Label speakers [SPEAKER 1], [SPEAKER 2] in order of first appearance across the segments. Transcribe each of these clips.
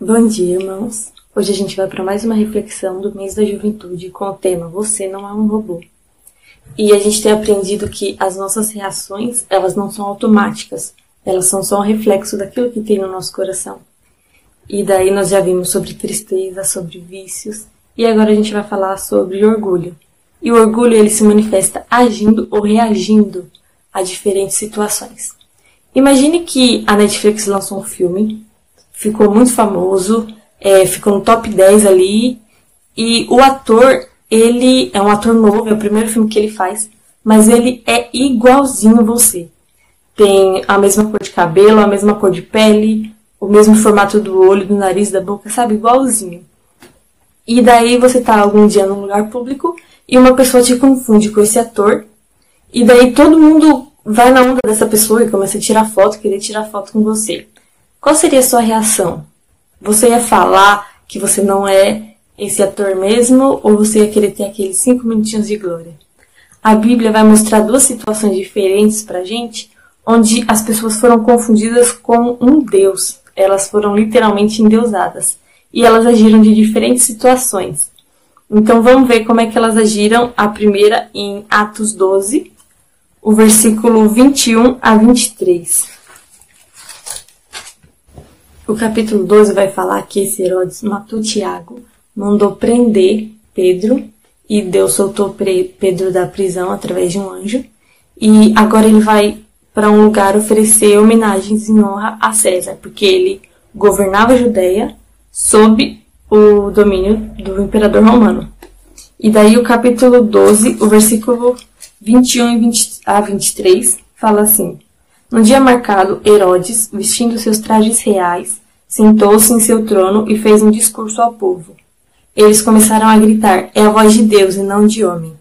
[SPEAKER 1] Bom dia, irmãos. Hoje a gente vai para mais uma reflexão do mês da juventude com o tema Você não é um robô. E a gente tem aprendido que as nossas reações, elas não são automáticas, elas são só um reflexo daquilo que tem no nosso coração. E daí nós já vimos sobre tristeza, sobre vícios, e agora a gente vai falar sobre orgulho. E o orgulho ele se manifesta agindo ou reagindo a diferentes situações. Imagine que a Netflix lançou um filme, ficou muito famoso, é, ficou no top 10 ali, e o ator, ele é um ator novo, é o primeiro filme que ele faz, mas ele é igualzinho você. Tem a mesma cor de cabelo, a mesma cor de pele, o mesmo formato do olho, do nariz, da boca, sabe? Igualzinho. E daí você tá algum dia num lugar público e uma pessoa te confunde com esse ator, e daí todo mundo vai na onda dessa pessoa e começa a tirar foto, querer tirar foto com você. Qual seria a sua reação? Você ia falar que você não é esse ator mesmo ou você ia querer ter aqueles cinco minutinhos de glória? A Bíblia vai mostrar duas situações diferentes pra gente, onde as pessoas foram confundidas com um Deus. Elas foram literalmente endeusadas. E elas agiram de diferentes situações. Então vamos ver como é que elas agiram. A primeira em Atos 12, o versículo 21 a 23. O capítulo 12 vai falar que esse Herodes matou Tiago, mandou prender Pedro e Deus soltou Pedro da prisão através de um anjo. E agora ele vai para um lugar oferecer homenagens em honra a César, porque ele governava a Judéia sob o domínio do imperador romano. E daí o capítulo 12, o versículo 21 e 20 a 23, fala assim: No dia marcado, Herodes, vestindo seus trajes reais, sentou-se em seu trono e fez um discurso ao povo. Eles começaram a gritar: É a voz de Deus e não de homem.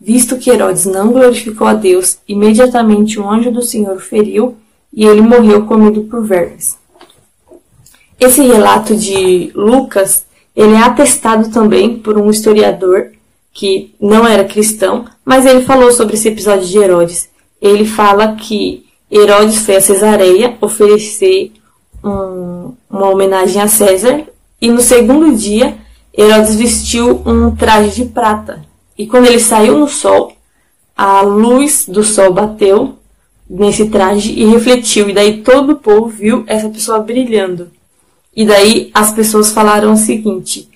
[SPEAKER 1] Visto que Herodes não glorificou a Deus, imediatamente um anjo do Senhor feriu e ele morreu comido por vermes. Esse relato de Lucas, ele é atestado também por um historiador que não era cristão, mas ele falou sobre esse episódio de Herodes. Ele fala que Herodes foi a Cesareia oferecer um, uma homenagem a César e no segundo dia Herodes vestiu um traje de prata. E quando ele saiu no sol, a luz do sol bateu nesse traje e refletiu. E daí todo o povo viu essa pessoa brilhando. E daí as pessoas falaram o seguinte: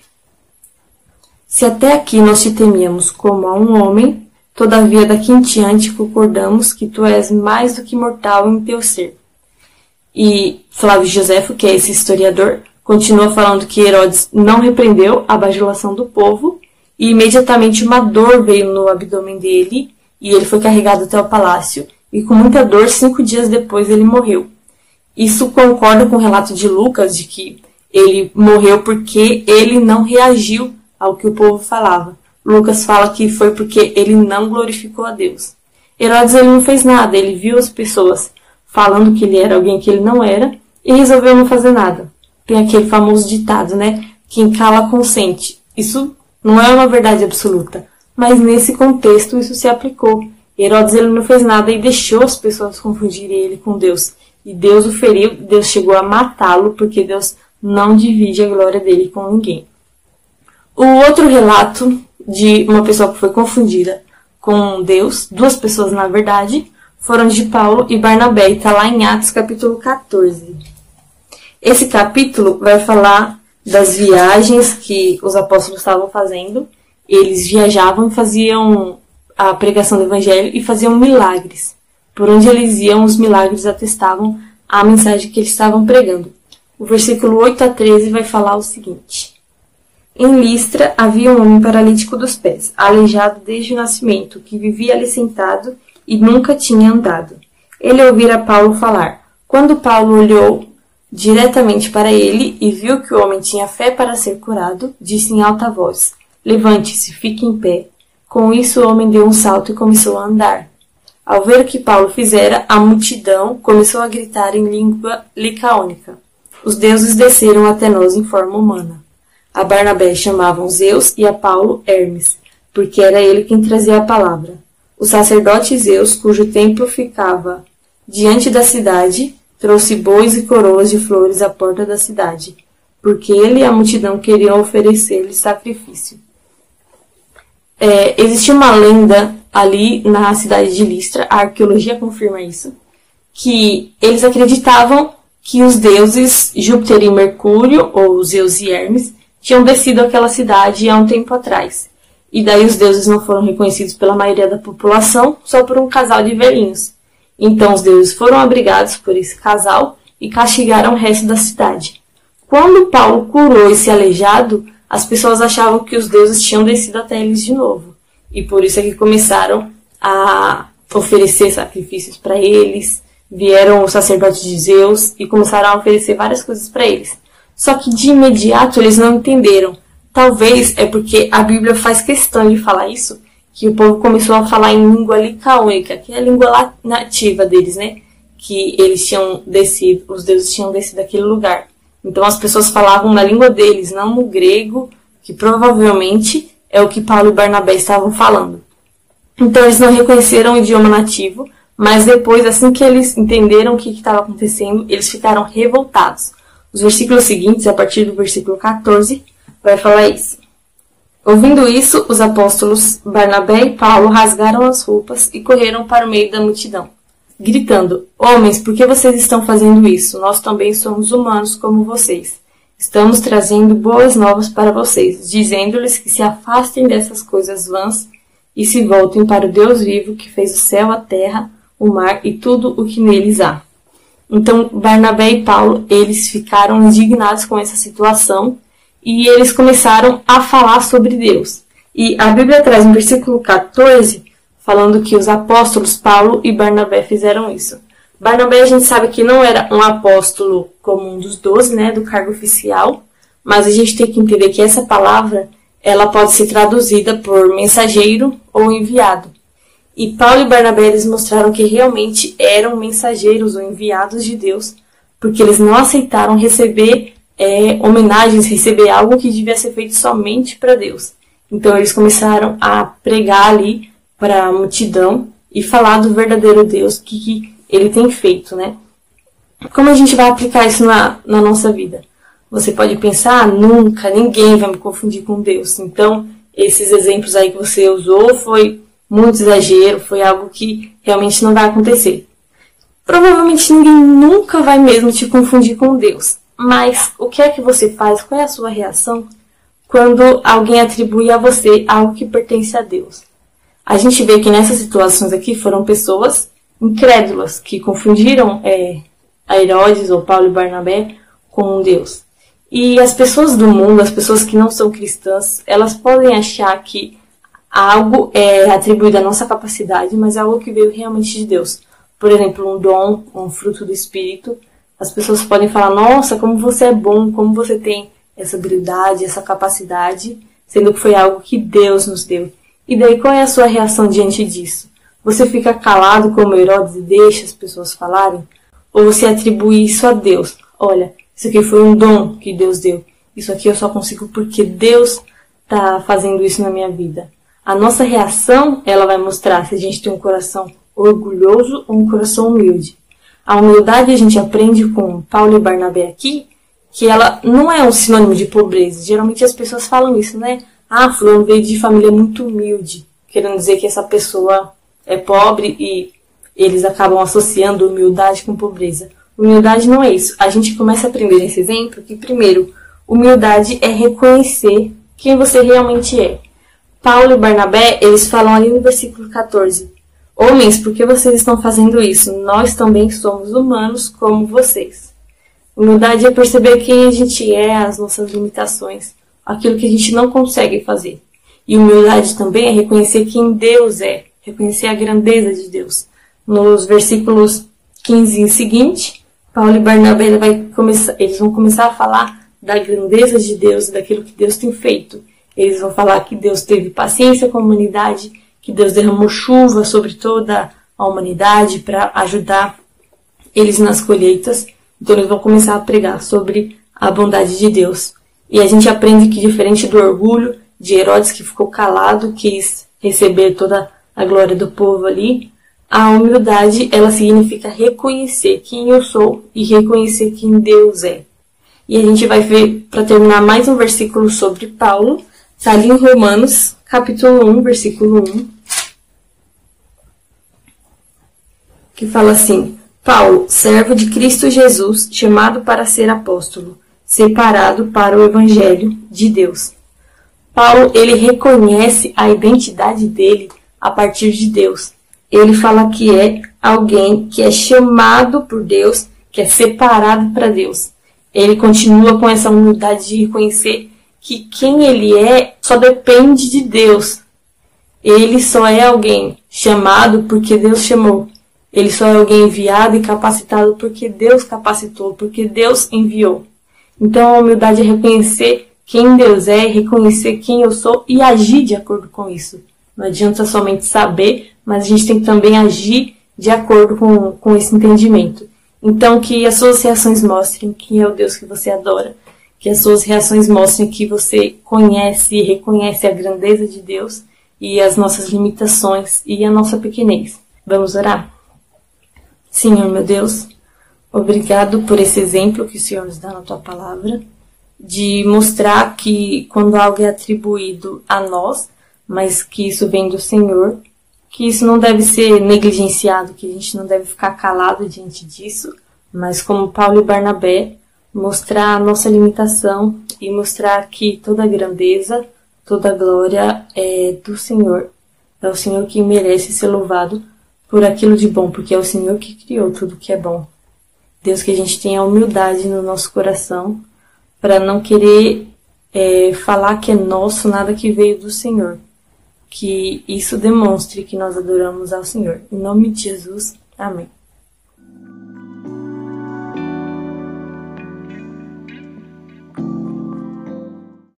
[SPEAKER 1] se até aqui nós te temíamos como a um homem, todavia daqui em diante concordamos que tu és mais do que mortal em teu ser. E Flávio Josefo, que é esse historiador, continua falando que Herodes não repreendeu a bajulação do povo e imediatamente uma dor veio no abdômen dele e ele foi carregado até o palácio e com muita dor cinco dias depois ele morreu. Isso concorda com o relato de Lucas de que ele morreu porque ele não reagiu ao que o povo falava. Lucas fala que foi porque ele não glorificou a Deus. Herodes ele não fez nada, ele viu as pessoas falando que ele era alguém que ele não era e resolveu não fazer nada. Tem aquele famoso ditado, né? Quem cala consente. Isso não é uma verdade absoluta, mas nesse contexto isso se aplicou. Herodes ele não fez nada e deixou as pessoas confundirem ele com Deus. E Deus o feriu, Deus chegou a matá-lo porque Deus não divide a glória dele com ninguém. O outro relato de uma pessoa que foi confundida com Deus, duas pessoas na verdade, foram de Paulo e Barnabé, e está lá em Atos capítulo 14. Esse capítulo vai falar das viagens que os apóstolos estavam fazendo. Eles viajavam faziam a pregação do evangelho e faziam milagres. Por onde eles iam, os milagres atestavam a mensagem que eles estavam pregando. O versículo 8 a 13 vai falar o seguinte: em Listra havia um homem paralítico dos pés, aleijado desde o nascimento, que vivia ali sentado e nunca tinha andado. Ele ouvira Paulo falar. Quando Paulo olhou diretamente para ele e viu que o homem tinha fé para ser curado, disse em alta voz: Levante-se, fique em pé. Com isso, o homem deu um salto e começou a andar. Ao ver o que Paulo fizera, a multidão começou a gritar em língua licaônica. Os deuses desceram até nós em forma humana. A Barnabé chamavam Zeus e a Paulo Hermes, porque era ele quem trazia a palavra. O sacerdote Zeus, cujo templo ficava diante da cidade, trouxe bois e coroas de flores à porta da cidade. porque ele e a multidão queriam oferecer-lhe sacrifício. É, existia uma lenda ali na cidade de Listra, a arqueologia confirma isso, que eles acreditavam que os deuses Júpiter e Mercúrio, ou Zeus e Hermes, tinham descido àquela cidade há um tempo atrás. E daí os deuses não foram reconhecidos pela maioria da população, só por um casal de velhinhos. Então os deuses foram abrigados por esse casal e castigaram o resto da cidade. Quando Paulo curou esse aleijado, as pessoas achavam que os deuses tinham descido até eles de novo. E por isso é que começaram a oferecer sacrifícios para eles, vieram os sacerdotes de Zeus e começaram a oferecer várias coisas para eles. Só que de imediato eles não entenderam. Talvez é porque a Bíblia faz questão de falar isso, que o povo começou a falar em língua licaônica, que é a língua nativa deles, né? Que eles tinham descido, os deuses tinham descido daquele lugar. Então as pessoas falavam na língua deles, não no grego, que provavelmente é o que Paulo e Barnabé estavam falando. Então eles não reconheceram o idioma nativo, mas depois, assim que eles entenderam o que estava acontecendo, eles ficaram revoltados. Os versículos seguintes, a partir do versículo 14, vai falar isso. Ouvindo isso, os apóstolos Barnabé e Paulo rasgaram as roupas e correram para o meio da multidão, gritando: Homens, por que vocês estão fazendo isso? Nós também somos humanos como vocês. Estamos trazendo boas novas para vocês, dizendo-lhes que se afastem dessas coisas vãs e se voltem para o Deus vivo que fez o céu, a terra, o mar e tudo o que neles há. Então, Barnabé e Paulo, eles ficaram indignados com essa situação e eles começaram a falar sobre Deus. E a Bíblia traz um versículo 14 falando que os apóstolos Paulo e Barnabé fizeram isso. Barnabé a gente sabe que não era um apóstolo como um dos doze, né, do cargo oficial, mas a gente tem que entender que essa palavra ela pode ser traduzida por mensageiro ou enviado. E Paulo e Barnabé eles mostraram que realmente eram mensageiros ou enviados de Deus, porque eles não aceitaram receber é, homenagens, receber algo que devia ser feito somente para Deus. Então eles começaram a pregar ali para a multidão e falar do verdadeiro Deus que, que ele tem feito, né? Como a gente vai aplicar isso na, na nossa vida? Você pode pensar, ah, nunca, ninguém vai me confundir com Deus. Então, esses exemplos aí que você usou foi muito exagero, foi algo que realmente não vai acontecer. Provavelmente ninguém nunca vai mesmo te confundir com Deus. Mas o que é que você faz? Qual é a sua reação quando alguém atribui a você algo que pertence a Deus? A gente vê que nessas situações aqui foram pessoas incrédulas que confundiram é, a Herodes ou Paulo e Barnabé com Deus. E as pessoas do mundo, as pessoas que não são cristãs, elas podem achar que algo é atribuído à nossa capacidade, mas é algo que veio realmente de Deus. Por exemplo, um dom, um fruto do Espírito, as pessoas podem falar: nossa, como você é bom, como você tem essa habilidade, essa capacidade, sendo que foi algo que Deus nos deu. E daí qual é a sua reação diante disso? Você fica calado como Herodes e deixa as pessoas falarem? Ou você atribui isso a Deus? Olha, isso aqui foi um dom que Deus deu. Isso aqui eu só consigo porque Deus está fazendo isso na minha vida. A nossa reação, ela vai mostrar se a gente tem um coração orgulhoso ou um coração humilde. A humildade a gente aprende com Paulo e Barnabé aqui, que ela não é um sinônimo de pobreza. Geralmente as pessoas falam isso, né? Ah, fulano veio de família muito humilde, querendo dizer que essa pessoa é pobre e eles acabam associando humildade com pobreza. Humildade não é isso. A gente começa a aprender nesse exemplo que, primeiro, humildade é reconhecer quem você realmente é. Paulo e Barnabé, eles falam ali no versículo 14: Homens, por que vocês estão fazendo isso? Nós também somos humanos como vocês. Humildade é perceber quem a gente é, as nossas limitações, aquilo que a gente não consegue fazer. E humildade também é reconhecer quem Deus é, reconhecer a grandeza de Deus. Nos versículos 15 em seguinte, Paulo e Barnabé vai começar, eles vão começar a falar da grandeza de Deus, daquilo que Deus tem feito. Eles vão falar que Deus teve paciência com a humanidade que Deus derramou chuva sobre toda a humanidade para ajudar eles nas colheitas. Então eles vão começar a pregar sobre a bondade de Deus. E a gente aprende que diferente do orgulho de Herodes que ficou calado, quis receber toda a glória do povo ali, a humildade ela significa reconhecer quem eu sou e reconhecer quem Deus é. E a gente vai ver, para terminar, mais um versículo sobre Paulo. Está ali em Romanos, capítulo 1, versículo 1. Que fala assim: Paulo, servo de Cristo Jesus, chamado para ser apóstolo, separado para o evangelho de Deus. Paulo, ele reconhece a identidade dele a partir de Deus. Ele fala que é alguém que é chamado por Deus, que é separado para Deus. Ele continua com essa humildade de reconhecer que quem ele é só depende de Deus. Ele só é alguém chamado porque Deus chamou. Ele só é alguém enviado e capacitado porque Deus capacitou, porque Deus enviou. Então a humildade é reconhecer quem Deus é, reconhecer quem eu sou e agir de acordo com isso. Não adianta somente saber, mas a gente tem que também agir de acordo com, com esse entendimento. Então, que as suas mostrem quem é o Deus que você adora. Que as suas reações mostrem que você conhece e reconhece a grandeza de Deus e as nossas limitações e a nossa pequenez. Vamos orar? Senhor, meu Deus, obrigado por esse exemplo que o Senhor nos dá na tua palavra, de mostrar que quando algo é atribuído a nós, mas que isso vem do Senhor, que isso não deve ser negligenciado, que a gente não deve ficar calado diante disso, mas como Paulo e Barnabé, mostrar a nossa limitação e mostrar que toda grandeza, toda glória é do Senhor. É o Senhor que merece ser louvado por aquilo de bom, porque é o Senhor que criou tudo que é bom. Deus, que a gente tenha humildade no nosso coração para não querer é, falar que é nosso nada que veio do Senhor que isso demonstre que nós adoramos ao Senhor. Em nome de Jesus, amém.